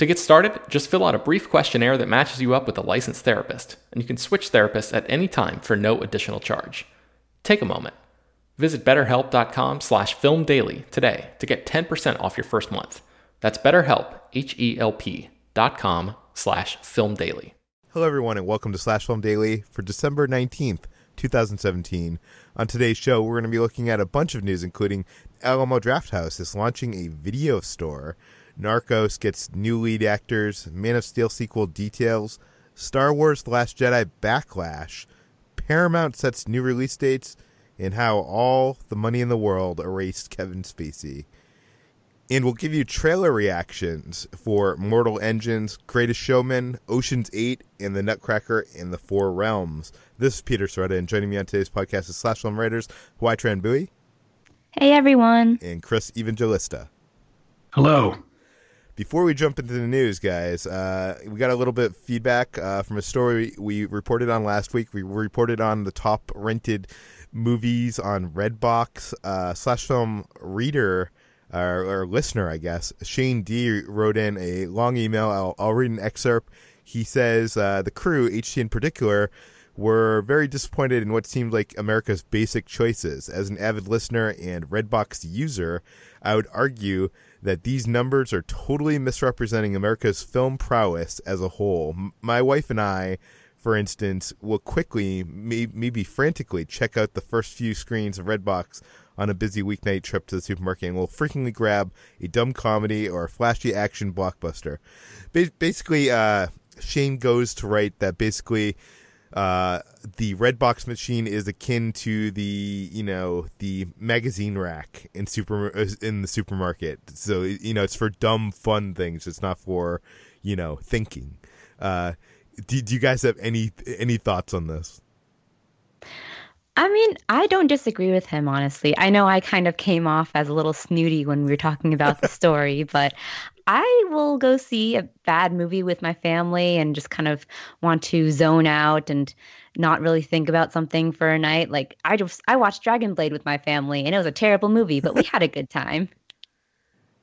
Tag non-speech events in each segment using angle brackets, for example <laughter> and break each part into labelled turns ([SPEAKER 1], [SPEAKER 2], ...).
[SPEAKER 1] To get started, just fill out a brief questionnaire that matches you up with a licensed therapist, and you can switch therapists at any time for no additional charge. Take a moment. Visit betterhelp.com slash filmdaily today to get 10% off your first month. That's betterhelp, H-E-L-P dot com slash filmdaily.
[SPEAKER 2] Hello, everyone, and welcome to Slash Film Daily for December 19th, 2017. On today's show, we're going to be looking at a bunch of news, including Alamo Drafthouse is launching a video store – Narcos gets new lead actors, Man of Steel sequel details, Star Wars The Last Jedi Backlash, Paramount sets new release dates, and how all the money in the world erased Kevin Spacey. And we'll give you trailer reactions for Mortal Engines, Greatest Showman, Ocean's 8, and The Nutcracker in the Four Realms. This is Peter Sciretta, and joining me on today's podcast is Slash Film Writers, Hoai-Tran Bui.
[SPEAKER 3] Hey, everyone.
[SPEAKER 2] And Chris Evangelista.
[SPEAKER 4] Hello.
[SPEAKER 2] Before we jump into the news, guys, uh, we got a little bit of feedback uh, from a story we reported on last week. We reported on the top rented movies on Redbox. Uh, slash film reader or, or, listener, I guess, Shane D wrote in a long email. I'll, I'll read an excerpt. He says uh, the crew, HT in particular, were very disappointed in what seemed like America's basic choices. As an avid listener and Redbox user, I would argue that these numbers are totally misrepresenting America's film prowess as a whole. My wife and I, for instance, will quickly, maybe frantically, check out the first few screens of Redbox on a busy weeknight trip to the supermarket and will frequently grab a dumb comedy or a flashy action blockbuster. Basically, uh, Shane goes to write that basically uh, the red box machine is akin to the you know the magazine rack in super uh, in the supermarket. So you know it's for dumb fun things. It's not for you know thinking. Uh, do, do you guys have any any thoughts on this?
[SPEAKER 3] I mean, I don't disagree with him, honestly. I know I kind of came off as a little snooty when we were talking about the <laughs> story, but I will go see a bad movie with my family and just kind of want to zone out and not really think about something for a night. Like I just I watched Dragon Blade with my family and it was a terrible movie, but we had a good time. <laughs>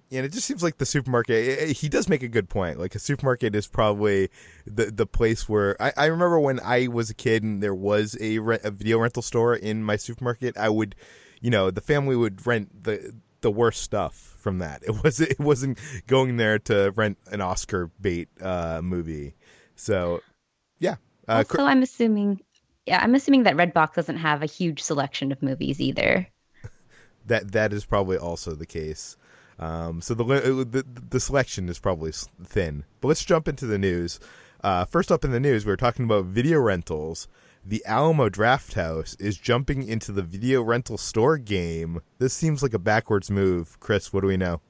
[SPEAKER 2] Yeah, and it just seems like the supermarket. Eh, eh, he does make a good point. Like a supermarket is probably the the place where I, I remember when I was a kid and there was a, a video rental store in my supermarket. I would, you know, the family would rent the the worst stuff from that. It <laughs> was it wasn't going there to rent an Oscar bait uh, movie. So, yeah.
[SPEAKER 3] Uh, also, I'm assuming, yeah, I'm assuming that Redbox doesn't have a huge selection of movies either. <laughs>
[SPEAKER 2] that that is probably also the case. Um, so the, uh, the the selection is probably thin. But let's jump into the news. Uh, first up in the news, we are talking about video rentals. The Alamo Drafthouse is jumping into the video rental store game. This seems like a backwards move. Chris, what do we know?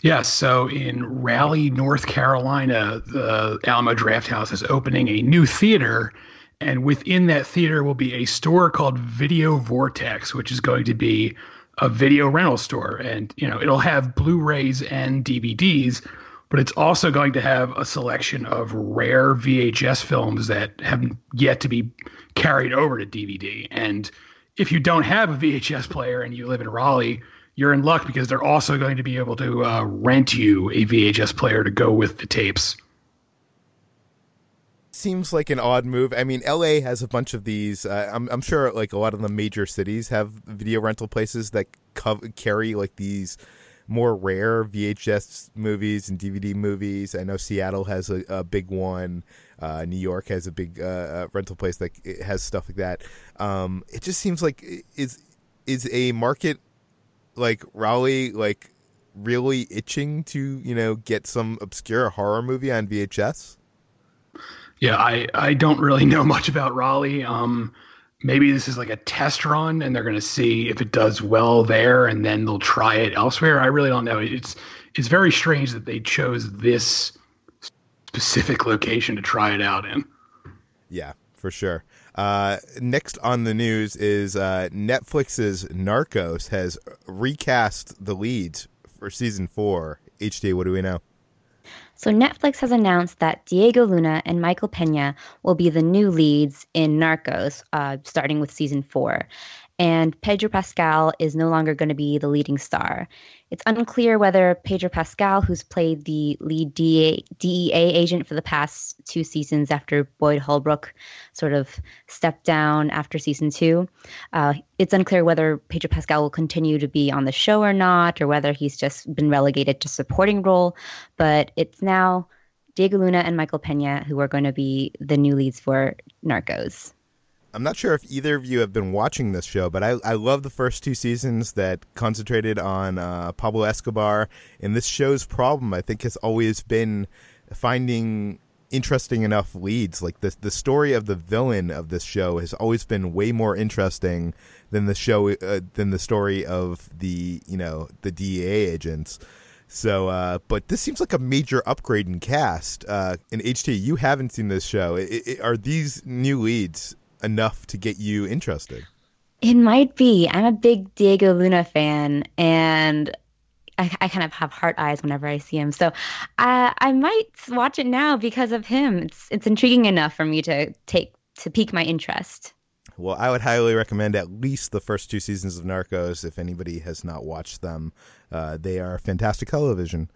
[SPEAKER 4] Yes, so in Raleigh, North Carolina, the Alamo Drafthouse is opening a new theater, and within that theater will be a store called Video Vortex, which is going to be a video rental store, and you know it'll have Blu-rays and DVDs, but it's also going to have a selection of rare VHS films that have yet to be carried over to DVD. And if you don't have a VHS player and you live in Raleigh, you're in luck because they're also going to be able to uh, rent you a VHS player to go with the tapes
[SPEAKER 2] seems like an odd move. I mean, LA has a bunch of these. Uh, I'm, I'm sure like a lot of the major cities have video rental places that co- carry like these more rare VHS movies and DVD movies. I know Seattle has a, a big one. Uh, New York has a big uh, uh rental place that has stuff like that. Um, it just seems like is is a market like Raleigh like really itching to you know get some obscure horror movie on VHS.
[SPEAKER 4] Yeah, I, I don't really <laughs> know much about Raleigh. Um, maybe this is like a test run and they're going to see if it does well there and then they'll try it elsewhere. I really don't know. It's it's very strange that they chose this specific location to try it out in.
[SPEAKER 2] Yeah, for sure. Uh, next on the news is uh, Netflix's Narcos has recast the leads for season four. HD, what do we know?
[SPEAKER 3] So Netflix has announced that Diego Luna and Michael Pena will be the new leads in Narcos, uh, starting with season four. And Pedro Pascal is no longer going to be the leading star. It's unclear whether Pedro Pascal, who's played the lead DEA, DEA agent for the past two seasons after Boyd Holbrook sort of stepped down after season two, uh, it's unclear whether Pedro Pascal will continue to be on the show or not, or whether he's just been relegated to supporting role. But it's now Diego Luna and Michael Pena who are going to be the new leads for Narcos.
[SPEAKER 2] I'm not sure if either of you have been watching this show, but I, I love the first two seasons that concentrated on uh, Pablo Escobar. And this show's problem, I think, has always been finding interesting enough leads. Like the the story of the villain of this show has always been way more interesting than the show uh, than the story of the you know the DEA agents. So, uh, but this seems like a major upgrade in cast. Uh, in HT, you haven't seen this show. It, it, are these new leads enough to get you interested?
[SPEAKER 3] It might be. I'm a big Diego Luna fan, and I, I, kind of have heart eyes whenever I see him. So I, I might watch it now because of him. It's it's intriguing enough for me to take to pique my interest.
[SPEAKER 2] Well, I would highly recommend at least the first two seasons of Narcos if anybody has not watched them. Uh, they are fantastic television.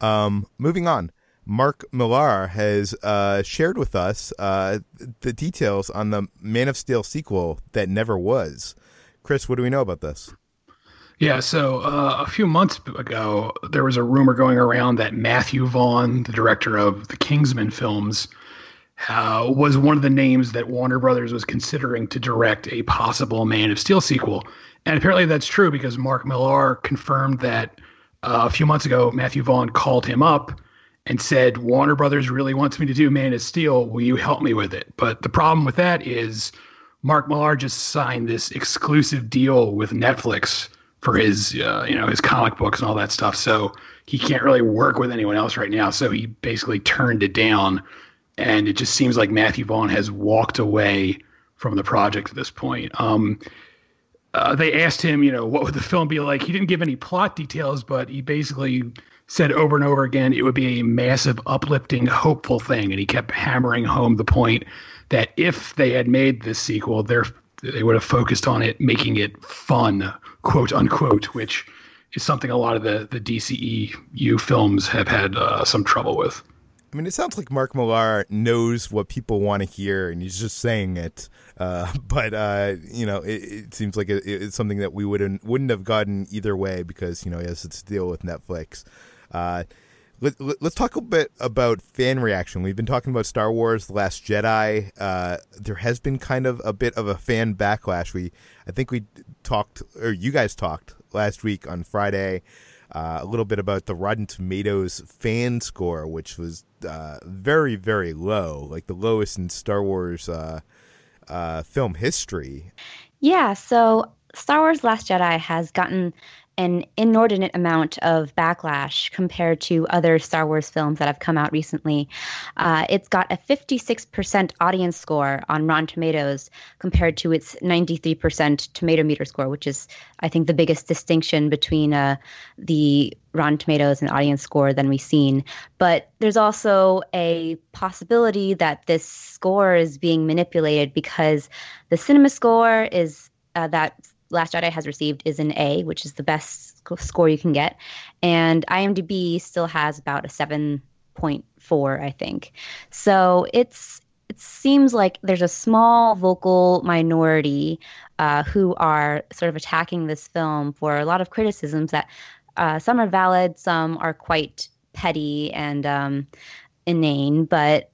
[SPEAKER 2] Um, moving on. Mark Millar has uh, shared with us uh, the details on the Man of Steel sequel that never was. Chris, what do we know about this?
[SPEAKER 4] Yeah, so uh, a few months ago, there was a rumor going around that Matthew Vaughn, the director of the Kingsman films, uh, was one of the names that Warner Brothers was considering to direct a possible Man of Steel sequel. And apparently that's true because Mark Millar confirmed that uh, a few months ago, Matthew Vaughn called him up and said, Warner Brothers really wants me to do Man of Steel. Will you help me with it? But the problem with that is Mark Millar just signed this exclusive deal with Netflix for his, uh, you know, his comic books and all that stuff. So he can't really work with anyone else right now. So he basically turned it down. And it just seems like Matthew Vaughn has walked away from the project at this point. Um, uh, they asked him, you know, what would the film be like? He didn't give any plot details, but he basically said over and over again it would be a massive, uplifting, hopeful thing. And he kept hammering home the point that if they had made this sequel, they would have focused on it, making it fun, quote unquote, which is something a lot of the, the DCEU films have had uh, some trouble with.
[SPEAKER 2] I mean, it sounds like Mark Millar knows what people want to hear, and he's just saying it. Uh, <laughs> but uh, you know, it, it seems like it, it's something that we wouldn't wouldn't have gotten either way because you know he has to deal with Netflix. Uh, let, us let, talk a bit about fan reaction. We've been talking about Star Wars: The Last Jedi. Uh, there has been kind of a bit of a fan backlash. We, I think we talked, or you guys talked last week on Friday uh, a little bit about the Rotten Tomatoes fan score, which was uh, very, very low, like the lowest in Star Wars uh, uh film history.
[SPEAKER 3] Yeah, so Star Wars Last Jedi has gotten an inordinate amount of backlash compared to other Star Wars films that have come out recently. Uh, it's got a 56% audience score on Rotten Tomatoes compared to its 93% tomato meter score, which is, I think, the biggest distinction between uh, the Rotten Tomatoes and audience score than we've seen. But there's also a possibility that this score is being manipulated because the cinema score is uh, that Last Jedi has received is an A, which is the best score you can get, and IMDb still has about a seven point four, I think. So it's it seems like there's a small vocal minority uh, who are sort of attacking this film for a lot of criticisms that uh, some are valid, some are quite petty and um, inane, but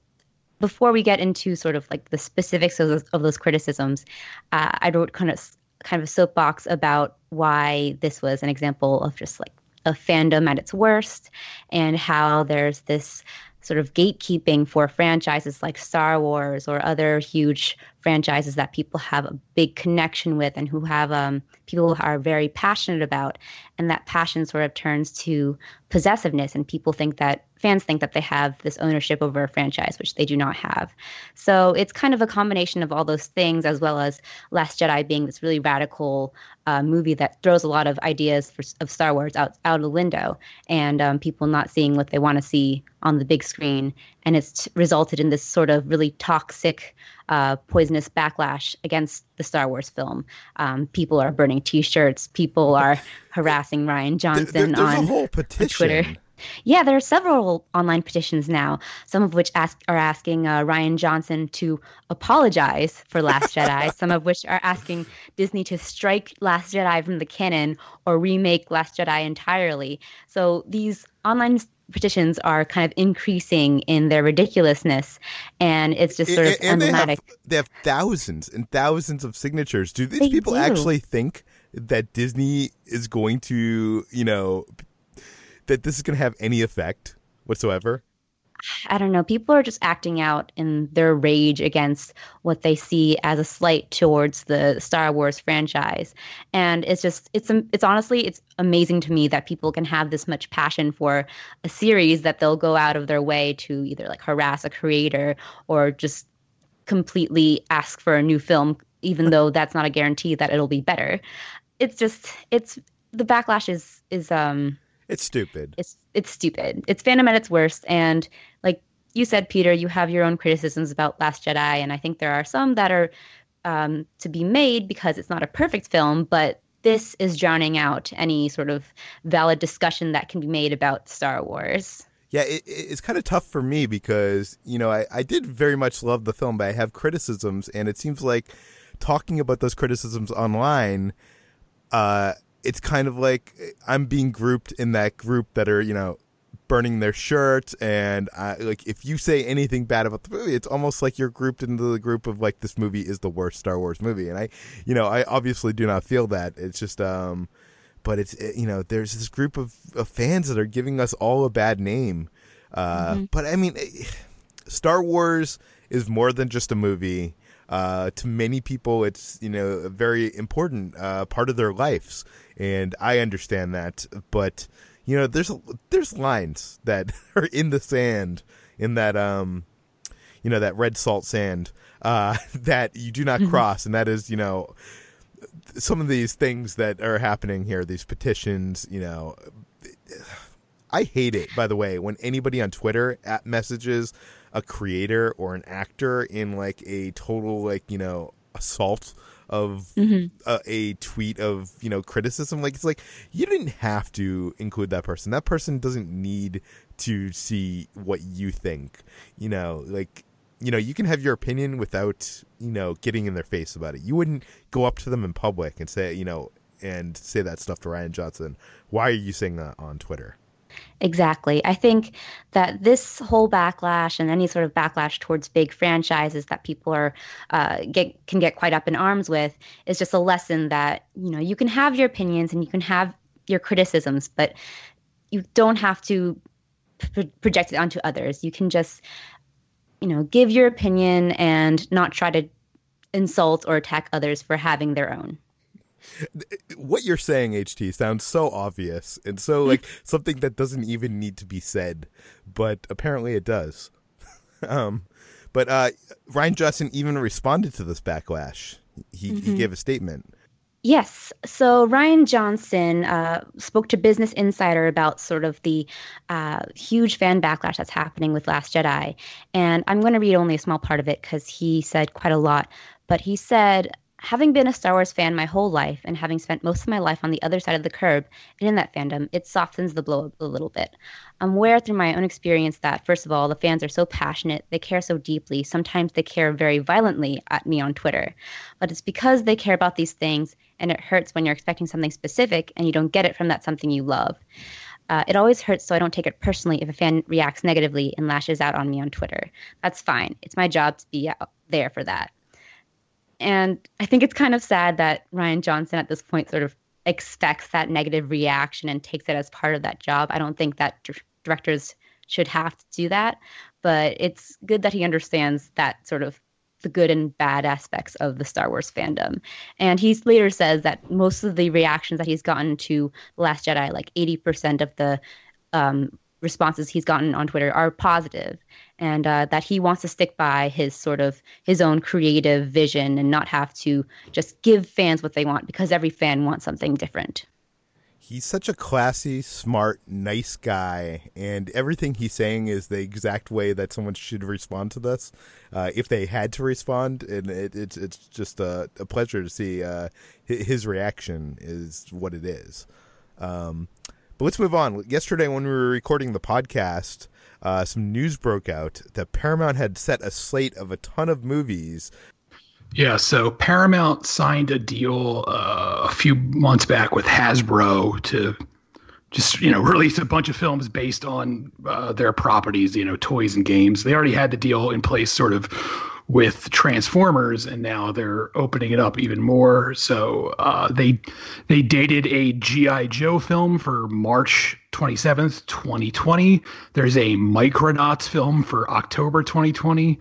[SPEAKER 3] before we get into sort of like the specifics of those, of those criticisms, uh, I wrote kind of kind of a soapbox about why this was an example of just like a fandom at its worst and how there's this sort of gatekeeping for franchises like Star Wars or other huge franchises that people have a big connection with and who have um, people are very passionate about. And that passion sort of turns to possessiveness, and people think that fans think that they have this ownership over a franchise, which they do not have. So it's kind of a combination of all those things, as well as Last Jedi being this really radical uh, movie that throws a lot of ideas for, of Star Wars out out of the window, and um, people not seeing what they want to see on the big screen, and it's resulted in this sort of really toxic uh, poisonous backlash against the Star Wars film. Um, people are burning T-shirts. People are <laughs> harassing Rian Johnson
[SPEAKER 2] there,
[SPEAKER 3] on,
[SPEAKER 2] on
[SPEAKER 3] Twitter. <laughs> Yeah, there are several online petitions now, some of which ask, are asking uh, Rian Johnson to apologize for Last <laughs> Jedi, some of which are asking Disney to strike Last Jedi from the canon or remake Last Jedi entirely. So these online petitions are kind of increasing in their ridiculousness, and it's just sort of
[SPEAKER 2] and,
[SPEAKER 3] emblematic.
[SPEAKER 2] They have, they have, thousands and thousands of signatures. Do these they people do. actually think that Disney is going to, you know, that this is going to have any effect whatsoever?
[SPEAKER 3] I don't know, people are just acting out in their rage against what they see as a slight towards the Star Wars franchise. And it's just it's it's honestly it's amazing to me that people can have this much passion for a series that they'll go out of their way to either like harass a creator or just completely ask for a new film even though that's not a guarantee that it'll be better. It's just it's the backlash is is um
[SPEAKER 2] it's stupid.
[SPEAKER 3] It's it's stupid. It's fandom at its worst. And like you said, Peter, you have your own criticisms about Last Jedi, and I think there are some that are um, to be made because it's not a perfect film, but this is drowning out any sort of valid discussion that can be made about Star Wars.
[SPEAKER 2] Yeah, it, it's kind of tough for me because, you know, I, I did very much love the film, but I have criticisms, and it seems like talking about those criticisms online uh, it's kind of like I'm being grouped in that group that are, you know, burning their shirts and I, like if you say anything bad about the movie it's almost like you're grouped into the group of like this movie is the worst Star Wars movie. And I you know I obviously do not feel that. It's just um but it's it, you know there's this group of, of fans that are giving us all a bad name. Uh mm-hmm. but I mean <sighs> Star Wars is more than just a movie uh, to many people, it's you know a very important uh, part of their lives, and I understand that. But you know, there's there's lines that <laughs> are in the sand, in that um, you know that red salt sand uh, <laughs> that you do not mm-hmm. cross, and that is you know some of these things that are happening here, these petitions, you know. I hate it, by the way, when anybody on Twitter at messages a creator or an actor in like a total like you know assault of mm-hmm. a, a, tweet of you know criticism. Like it's like you didn't have to include that person. That person doesn't need to see what you think. You know, like you know, you can have your opinion without you know getting in their face about it. You wouldn't go up to them in public and say you know and say that stuff to rian Johnson. Why are you saying that on Twitter?
[SPEAKER 3] Exactly. I think that this whole backlash and any sort of backlash towards big franchises that people are uh, get can get quite up in arms with is just a lesson that you know you can have your opinions and you can have your criticisms, but you don't have to p- project it onto others. You can just you know give your opinion and not try to insult or attack others for having their own
[SPEAKER 2] what you're saying, HT, sounds so obvious and so like something that doesn't even need to be said, but apparently it does. <laughs> um, but uh, Rian Johnson even responded to this backlash. He, mm-hmm. he gave a statement.
[SPEAKER 3] Yes. So Rian Johnson uh, spoke to Business Insider about sort of the uh, huge fan backlash that's happening with Last Jedi. And I'm going to read only a small part of it because he said quite a lot. But he said, having been a Star Wars fan my whole life and having spent most of my life on the other side of the curb and in that fandom, it softens the blow up a little bit. I'm aware through my own experience that, first of all, the fans are so passionate, they care so deeply, sometimes they care very violently at me on Twitter. But it's because they care about these things, and it hurts when you're expecting something specific and you don't get it from that something you love. Uh, it always hurts, so I don't take it personally if a fan reacts negatively and lashes out on me on Twitter. That's fine. It's my job to be out there for that. And I think it's kind of sad that Rian Johnson at this point sort of expects that negative reaction and takes it as part of that job. I don't think that directors should have to do that, but it's good that he understands that sort of the good and bad aspects of the Star Wars fandom. And he later says that most of the reactions that he's gotten to The Last Jedi, like 80% of the um, responses he's gotten on Twitter are positive, and uh, that he wants to stick by his sort of his own creative vision and not have to just give fans what they want because every fan wants something different.
[SPEAKER 2] He's such a classy, smart, nice guy, and everything he's saying is the exact way that someone should respond to this, uh, if they had to respond. And it, it's it's just a, a pleasure to see uh, his reaction is what it is. Um, but let's move on. Yesterday, when we were recording the podcast, uh, some news broke out that Paramount had set a slate of a ton of movies.
[SPEAKER 4] Yeah, so Paramount signed a deal uh, a few months back with Hasbro to just you know release a bunch of films based on uh, their properties, you know, toys and games. They already had the deal in place, sort of with Transformers, and now they're opening it up even more. So uh, they they dated a GI Joe film for March 27th, 2020. There's a Micronauts film for October 2020.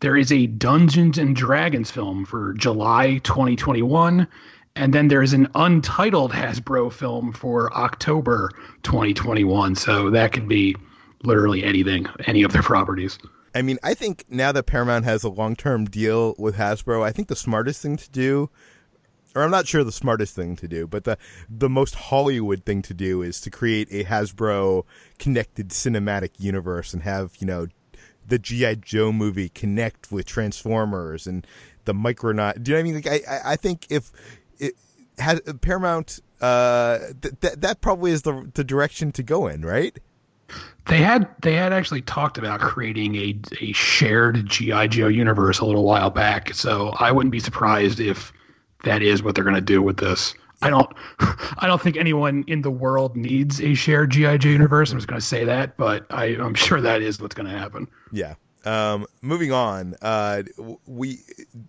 [SPEAKER 4] There is a Dungeons and Dragons film for July 2021. And then there's an untitled Hasbro film for October 2021. So that could be literally anything, any of their properties.
[SPEAKER 2] I mean, I think now that Paramount has a long term deal with Hasbro, I think the smartest thing to do, or I'm not sure the smartest thing to do, but the the most Hollywood thing to do is to create a Hasbro connected cinematic universe and have you know the GI Joe movie connect with Transformers and the Micronaut. Do you know what I mean? Like, I I think if it has Paramount, uh, th- th- that probably is the the direction to go in, right?
[SPEAKER 4] They had they had actually talked about creating a a shared GI Joe universe a little while back, so I wouldn't be surprised if that is what they're going to do with this. I don't <laughs> I don't think anyone in the world needs a shared GI Joe universe. I'm just going to say that, but I, I'm sure that is what's going to happen.
[SPEAKER 2] Yeah. Um, moving on, uh, we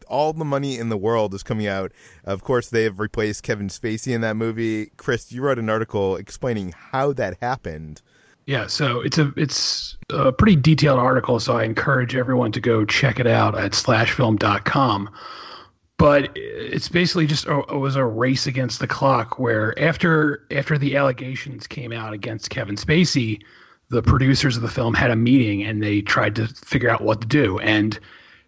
[SPEAKER 2] all the money in the world is coming out. Of course, they have replaced Kevin Spacey in that movie. Chris, you wrote an article explaining how that happened.
[SPEAKER 4] Yeah, so it's a it's a pretty detailed article, so I encourage everyone to go check it out at slashfilm.com. But it's basically just a, it was a race against the clock where after after the allegations came out against Kevin Spacey, the producers of the film had a meeting and they tried to figure out what to do and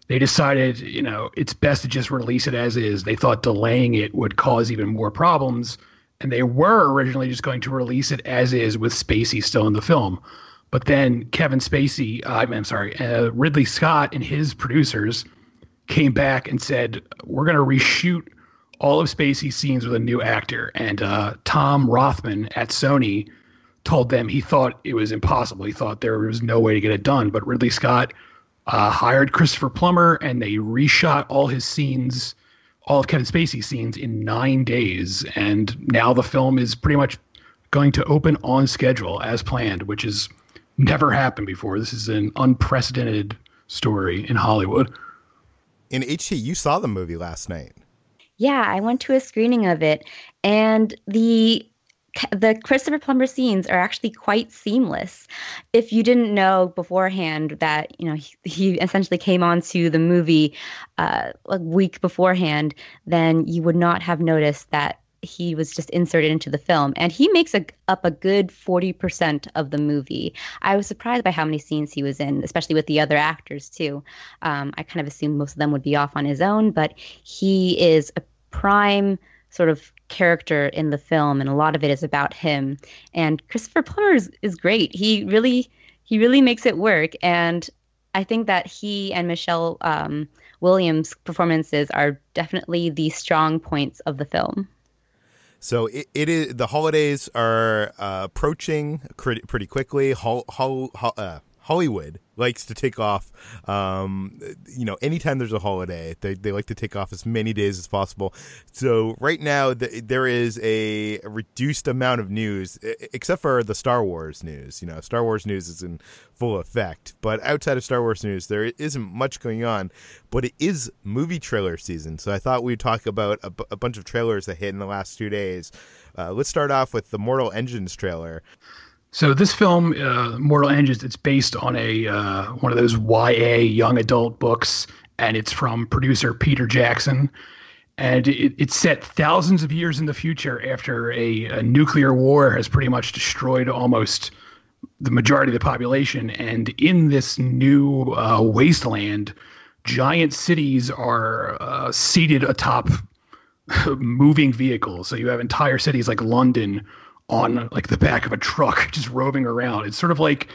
[SPEAKER 4] they decided, you know, it's best to just release it as is. They thought delaying it would cause even more problems and they were originally just going to release it as is with Spacey still in the film. But then Kevin Spacey, uh, I'm sorry, uh, Ridley Scott and his producers came back and said, "We're going to reshoot all of Spacey's scenes with a new actor." And uh, Tom Rothman at Sony told them he thought it was impossible. He thought there was no way to get it done. But Ridley Scott uh, hired Christopher Plummer, and they reshot all his scenes, all of Kevin Spacey's scenes, in nine days. And now the film is pretty much going to open on schedule as planned, which has never happened before. This is an unprecedented story in Hollywood.
[SPEAKER 2] In HT, you saw the movie last night.
[SPEAKER 3] Yeah, I went to a screening of it, and the the Christopher Plummer scenes are actually quite seamless. If you didn't know beforehand that you know he, he essentially came onto the movie uh, a week beforehand, then you would not have noticed that he was just inserted into the film. And he makes a, up a good 40% of the movie. I was surprised by how many scenes he was in especially with the other actors too. Um, i kind of assumed most of them would be off on his own but he is a prime sort of character in the film and a lot of it is about him. And christopher plummer is, is great. He really he really makes it work. And i think that he and michelle um, williams performances are definitely the strong points of the film.
[SPEAKER 2] So it, it is the holidays are uh, approaching pretty, pretty quickly. Hol, hol, hol, uh, Hollywood likes to take off, um, you know, anytime there's a holiday, they, they like to take off as many days as possible. So right now, the, there is a reduced amount of news, except for the Star Wars news. You know, Star Wars news is in full effect, but outside of Star Wars news, there isn't much going on. But it is movie trailer season, so I thought we'd talk about a, b- a bunch of trailers that hit in the last two days. Uh, let's start off with the Mortal Engines trailer.
[SPEAKER 4] So this film, uh, Mortal Engines, it's based on a uh, one of those YA young adult books, and it's from producer Peter Jackson, and it, it's set thousands of years in the future after a, a nuclear war has pretty much destroyed almost the majority of the population, and in this new uh, wasteland, giant cities are uh, seated atop <laughs> moving vehicles. So you have entire cities like London on like the back of a truck <laughs> just roving around. It's sort of like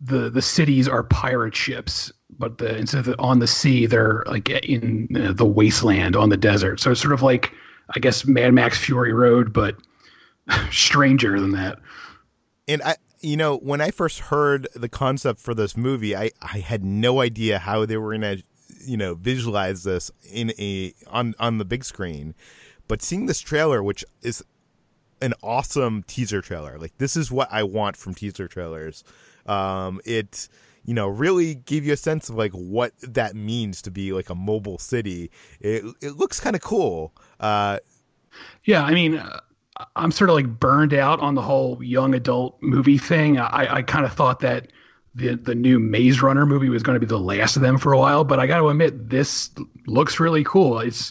[SPEAKER 4] the the cities are pirate ships, but the instead of on the sea, they're like in uh, the wasteland on the desert. So it's sort of like I guess Mad Max Fury Road, but <laughs> stranger than that.
[SPEAKER 2] And I, you know, when I first heard the concept for this movie, I I had no idea how they were gonna, you know, visualize this in a on on the big screen. But seeing this trailer, which is an awesome teaser trailer. Like this is what I want from teaser trailers. Um, it you know really gave you a sense of like what that means to be like a mobile city. It it looks kind of cool. Uh,
[SPEAKER 4] yeah, I mean. I'm sort of like burned out on the whole young adult movie thing. I, I kind of thought that the the new Maze Runner movie was going to be the last of them for a while, but I got to admit this looks really cool. It's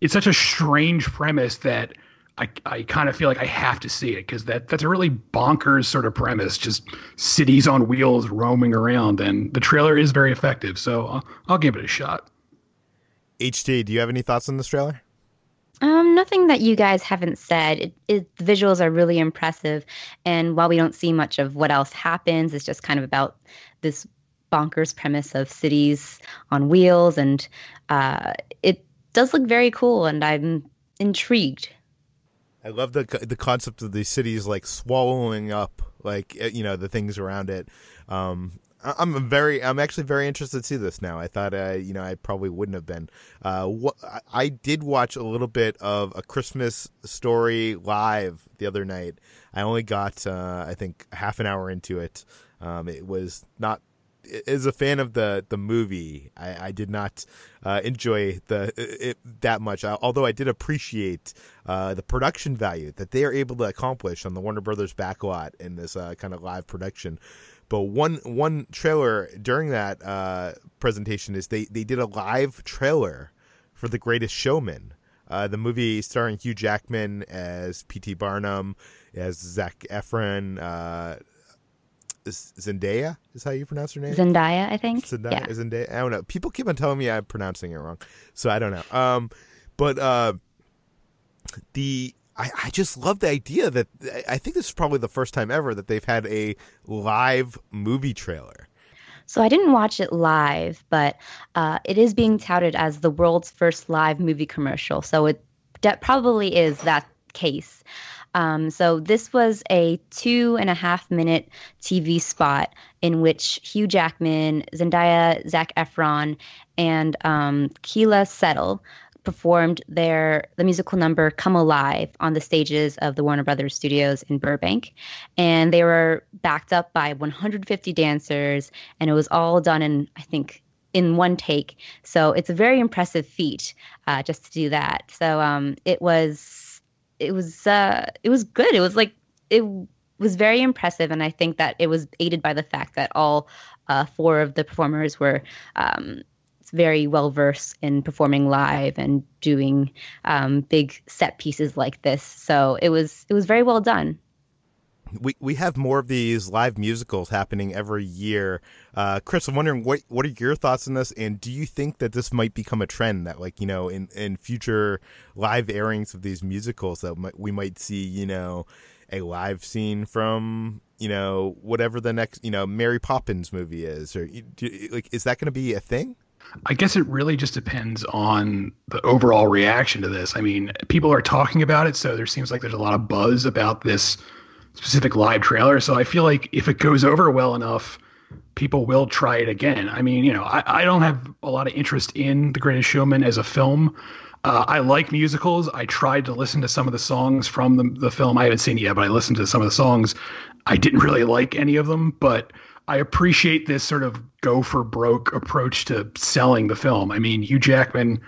[SPEAKER 4] it's such a strange premise that I, I kind of feel like I have to see it because that that's a really bonkers sort of premise, just cities on wheels roaming around, and the trailer is very effective. So I'll, I'll give it a shot.
[SPEAKER 2] HT, do you have any thoughts on this trailer?
[SPEAKER 3] Um, nothing that you guys haven't said. It, it, the visuals are really impressive, and while we don't see much of what else happens, it's just kind of about this bonkers premise of cities on wheels, and uh, it does look very cool, and I'm intrigued.
[SPEAKER 2] I love the the concept of these cities like swallowing up like eh, you know the things around it. Um, I'm very, I'm actually very interested to see this now. I thought, uh, you know, I probably wouldn't have been. Uh, what I did watch a little bit of a Christmas story live the other night. I only got, uh, I think, half an hour into it. Um, it was not as a fan of the the movie, I, I did not uh, enjoy the it, that much. Although I did appreciate uh, the production value that they are able to accomplish on the Warner Brothers backlot in this uh, kind of live production. But one one trailer during that uh, presentation is they they did a live trailer for The Greatest Showman. Uh, the movie starring Hugh Jackman as P.T. Barnum, as Zac Efron, uh, Zendaya is how you pronounce her name.
[SPEAKER 3] Zendaya, I think.
[SPEAKER 2] Zendaya, yeah. Zendaya. I don't know. People keep on telling me I'm pronouncing it wrong, so I don't know. Um, but uh, the I, I just love the idea that I think this is probably the first time ever that they've had a live movie trailer.
[SPEAKER 3] So I didn't watch it live, but uh, it is being touted as the world's first live movie commercial. So it de- probably is that case. Um, so this was a two and a half minute TV spot in which Hugh Jackman, Zendaya, Zac Efron, and um, Settle performed their the musical number "Come Alive" on the stages of the Warner Brothers Studios in Burbank, and they were backed up by 150 dancers, and it was all done in I think in one take. So it's a very impressive feat uh, just to do that. So um, it was it was uh, it was good. It was like it was very impressive, and I think that it was aided by the fact that all uh, four of the performers were um, very well versed in performing live and doing um, big set pieces like this. So it was it was very well done.
[SPEAKER 2] We we have more of these live musicals happening every year. Uh, Chris, I'm wondering what what are your thoughts on this, and do you think that this might become a trend that, like you know, in in future live airings of these musicals, that we might see, you know, a live scene from you know whatever the next you know Mary Poppins movie is, or like is that going to be a thing?
[SPEAKER 4] I guess it really just depends on the overall reaction to this. I mean, people are talking about it, so there seems like there's a lot of buzz about this specific live trailer. So I feel like if it goes over well enough, people will try it again. I mean, you know, I, I don't have a lot of interest in The Greatest Showman as a film. Uh, I like musicals. I tried to listen to some of the songs from the, the film. I haven't seen it yet, but I listened to some of the songs. I didn't really like any of them, but I appreciate this sort of go for broke approach to selling the film. I mean, Hugh Jackman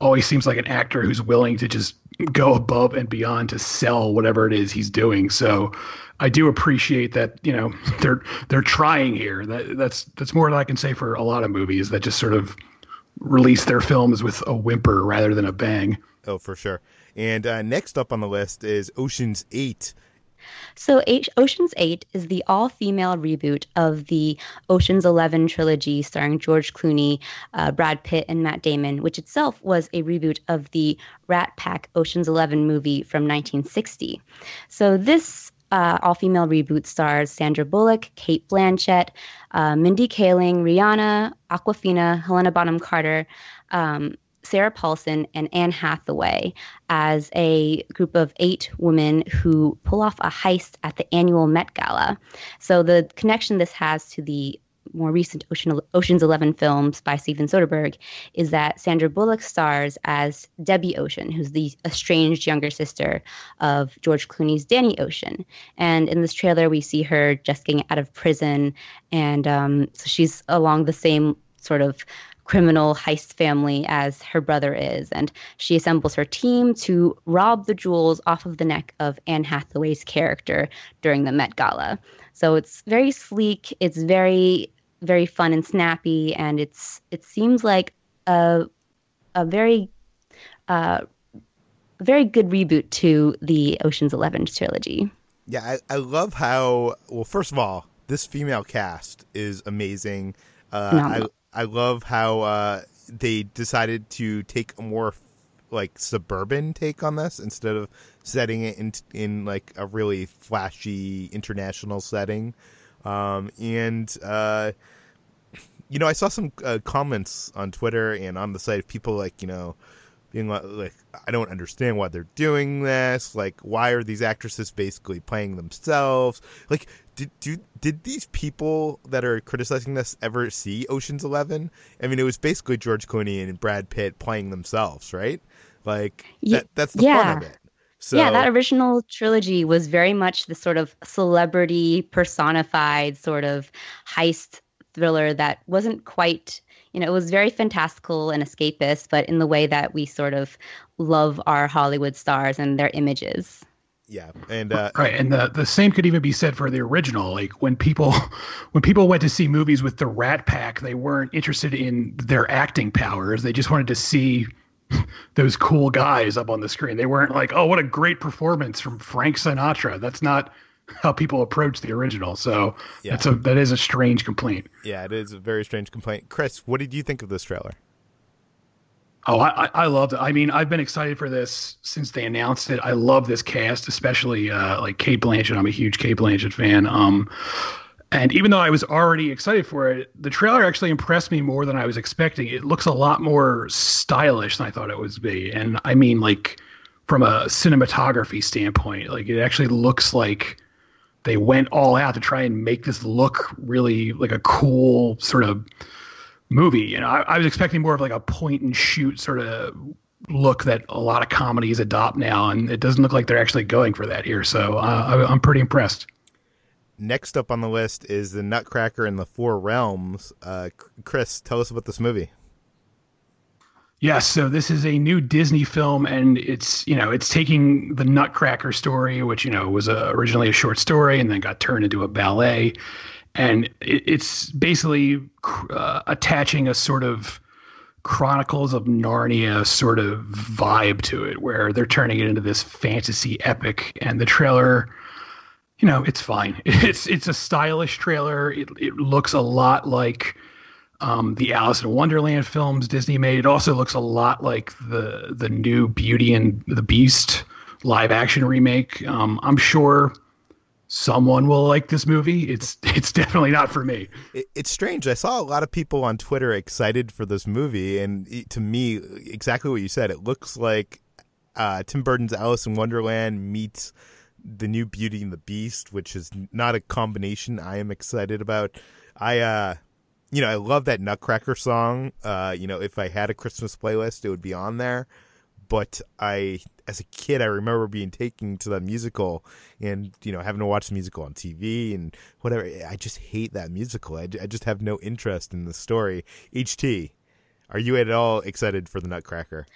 [SPEAKER 4] always seems like an actor who's willing to just go above and beyond to sell whatever it is he's doing. So I do appreciate that, you know, <laughs> they're they're trying here. That that's that's more than I can say for a lot of movies that just sort of release their films with a whimper rather than a bang.
[SPEAKER 2] Oh, for sure. And uh, next up on the list is Ocean's 8.
[SPEAKER 3] So, Ocean's 8 is the all female reboot of the Ocean's 11 trilogy starring George Clooney, uh, Brad Pitt, and Matt Damon, which itself was a reboot of the Rat Pack Ocean's 11 movie from 1960. So, this uh, all female reboot stars Sandra Bullock, Cate Blanchett, uh, Mindy Kaling, Rihanna, Awkwafina, Helena Bonham Carter. Um, Sarah Paulson and Anne Hathaway as a group of eight women who pull off a heist at the annual Met Gala. So the connection this has to the more recent Ocean, Ocean's Eleven films by Steven Soderbergh is that Sandra Bullock stars as Debbie Ocean, who's the estranged younger sister of George Clooney's Danny Ocean. And in this trailer, we see her just getting out of prison, and um, so she's along the same sort of criminal heist family as her brother is. And she assembles her team to rob the jewels off of the neck of Anne Hathaway's character during the Met Gala. So it's very sleek, it's very, very fun and snappy, and it's it seems like a a very uh, very good reboot to the Ocean's Eleven trilogy.
[SPEAKER 2] Yeah, I, I love how well. First of all, this female cast is amazing. Uh, I I love how uh, they decided to take a more like suburban take on this instead of setting it in in like a really flashy international setting. Um, and uh, you know, I saw some uh, comments on Twitter and on the site of people like you know being like, like, I don't understand why they're doing this. Like, why are these actresses basically playing themselves? Like, did do, did these people that are criticizing this ever see Ocean's Eleven? I mean, it was basically George Clooney and Brad Pitt playing themselves, right? Like, that, that's the yeah. fun of it.
[SPEAKER 3] So, yeah, that original trilogy was very much the sort of celebrity personified sort of heist thriller that wasn't quite you know, it was very fantastical and escapist, but in the way that we sort of love our Hollywood stars and their images.
[SPEAKER 2] Yeah, and uh,
[SPEAKER 4] right, and the the same could even be said for the original. Like when people <laughs> when people went to see movies with the Rat Pack, they weren't interested in their acting powers. They just wanted to see <laughs> those cool guys up on the screen. They weren't like, "Oh, what a great performance from Frank Sinatra." That's not how people approach the original. So yeah. that's a that is a strange complaint.
[SPEAKER 2] Yeah, it is a very strange complaint. Chris, what did you think of this trailer?
[SPEAKER 4] Oh, I, I loved it. I mean, I've been excited for this since they announced it. I love this cast, especially uh, like Cate Blanchett. I'm a huge Cate Blanchett fan. Um, And even though I was already excited for it, the trailer actually impressed me more than I was expecting. It looks a lot more stylish than I thought it would be. And I mean, like, from a cinematography standpoint, like, it actually looks like they went all out to try and make this look really like a cool sort of movie. You know, I, I was expecting more of like a point and shoot sort of look that a lot of comedies adopt now, and it doesn't look like they're actually going for that here. So uh, I, I'm pretty impressed.
[SPEAKER 2] Next up on the list is the Nutcracker in the Four Realms. Uh, Chris, tell us about this movie.
[SPEAKER 4] Yes, so this is a new Disney film, and it's you know it's taking the Nutcracker story, which you know was a, originally a short story and then got turned into a ballet, and it, it's basically uh, attaching a sort of Chronicles of Narnia sort of vibe to it, where they're turning it into this fantasy epic. And the trailer, you know, it's fine. <laughs> It's it's a stylish trailer. It it looks a lot like um, the Alice in Wonderland films Disney made. It also looks a lot like the the new Beauty and the Beast live action remake. Um, I'm sure someone will like this movie. It's <laughs> it's definitely not for me.
[SPEAKER 2] It, it's strange. I saw a lot of people on Twitter excited for this movie, and to me, exactly what you said. It looks like uh, Tim Burton's Alice in Wonderland meets the new Beauty and the Beast, which is not a combination I am excited about. I uh you know, I love that Nutcracker song. Uh, you know, if I had a Christmas playlist, it would be on there but I, as a kid, I remember being taken to that musical and, you know, having to watch the musical on TV and whatever. I just hate that musical. I, I just have no interest in the story. HT, are you at all excited for the Nutcracker?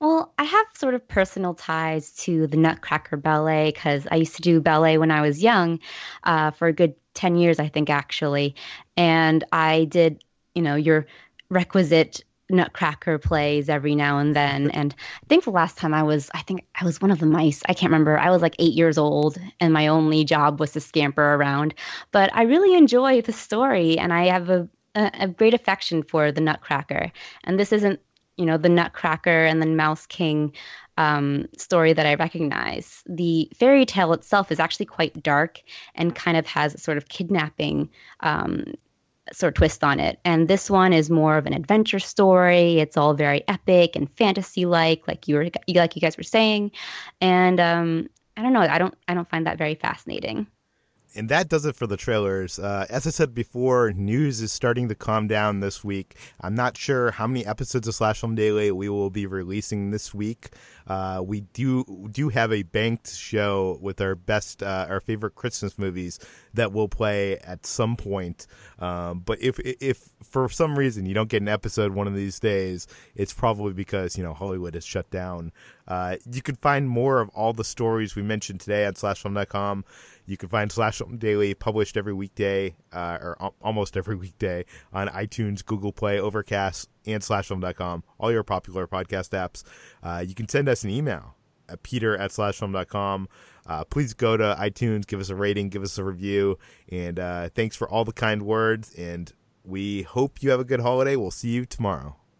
[SPEAKER 3] Well, I have sort of personal ties to the Nutcracker Ballet because I used to do ballet when I was young uh, for a good 10 years, I think, actually. And I did, you know, your requisite Nutcracker plays every now and then. And I think the last time I was, I think I was one of the mice. I can't remember. I was like eight years old, and my only job was to scamper around. But I really enjoy the story, and I have a, a, a great affection for the Nutcracker. And this isn't, you know, the Nutcracker and the Mouse King um, story that I recognize. The fairy tale itself is actually quite dark and kind of has a sort of kidnapping um, sort of twist on it. And this one is more of an adventure story. It's all very epic and fantasy like, like you were like you guys were saying. And um, I don't know. I don't I don't find that very fascinating
[SPEAKER 2] and that does it for the trailers. Uh, as I said before, news is starting to calm down this week. I'm not sure how many episodes of Slash Film Daily we will be releasing this week. Uh, we do do have a banked show with our best, uh, our favorite Christmas movies that will play at some point. Um, but if if for some reason you don't get an episode one of these days, it's probably because you know Hollywood has shut down. Uh, you can find more of all the stories we mentioned today at SlashFilm.com. You can find Slash Film Daily published every weekday, uh, or almost every weekday, on iTunes, Google Play, Overcast, and SlashFilm.com, all your popular podcast apps. Uh, you can send us an email at peter at slashfilm.com. Uh, please go to iTunes, give us a rating, give us a review, and uh, thanks for all the kind words. And we hope you have a good holiday. We'll see you tomorrow.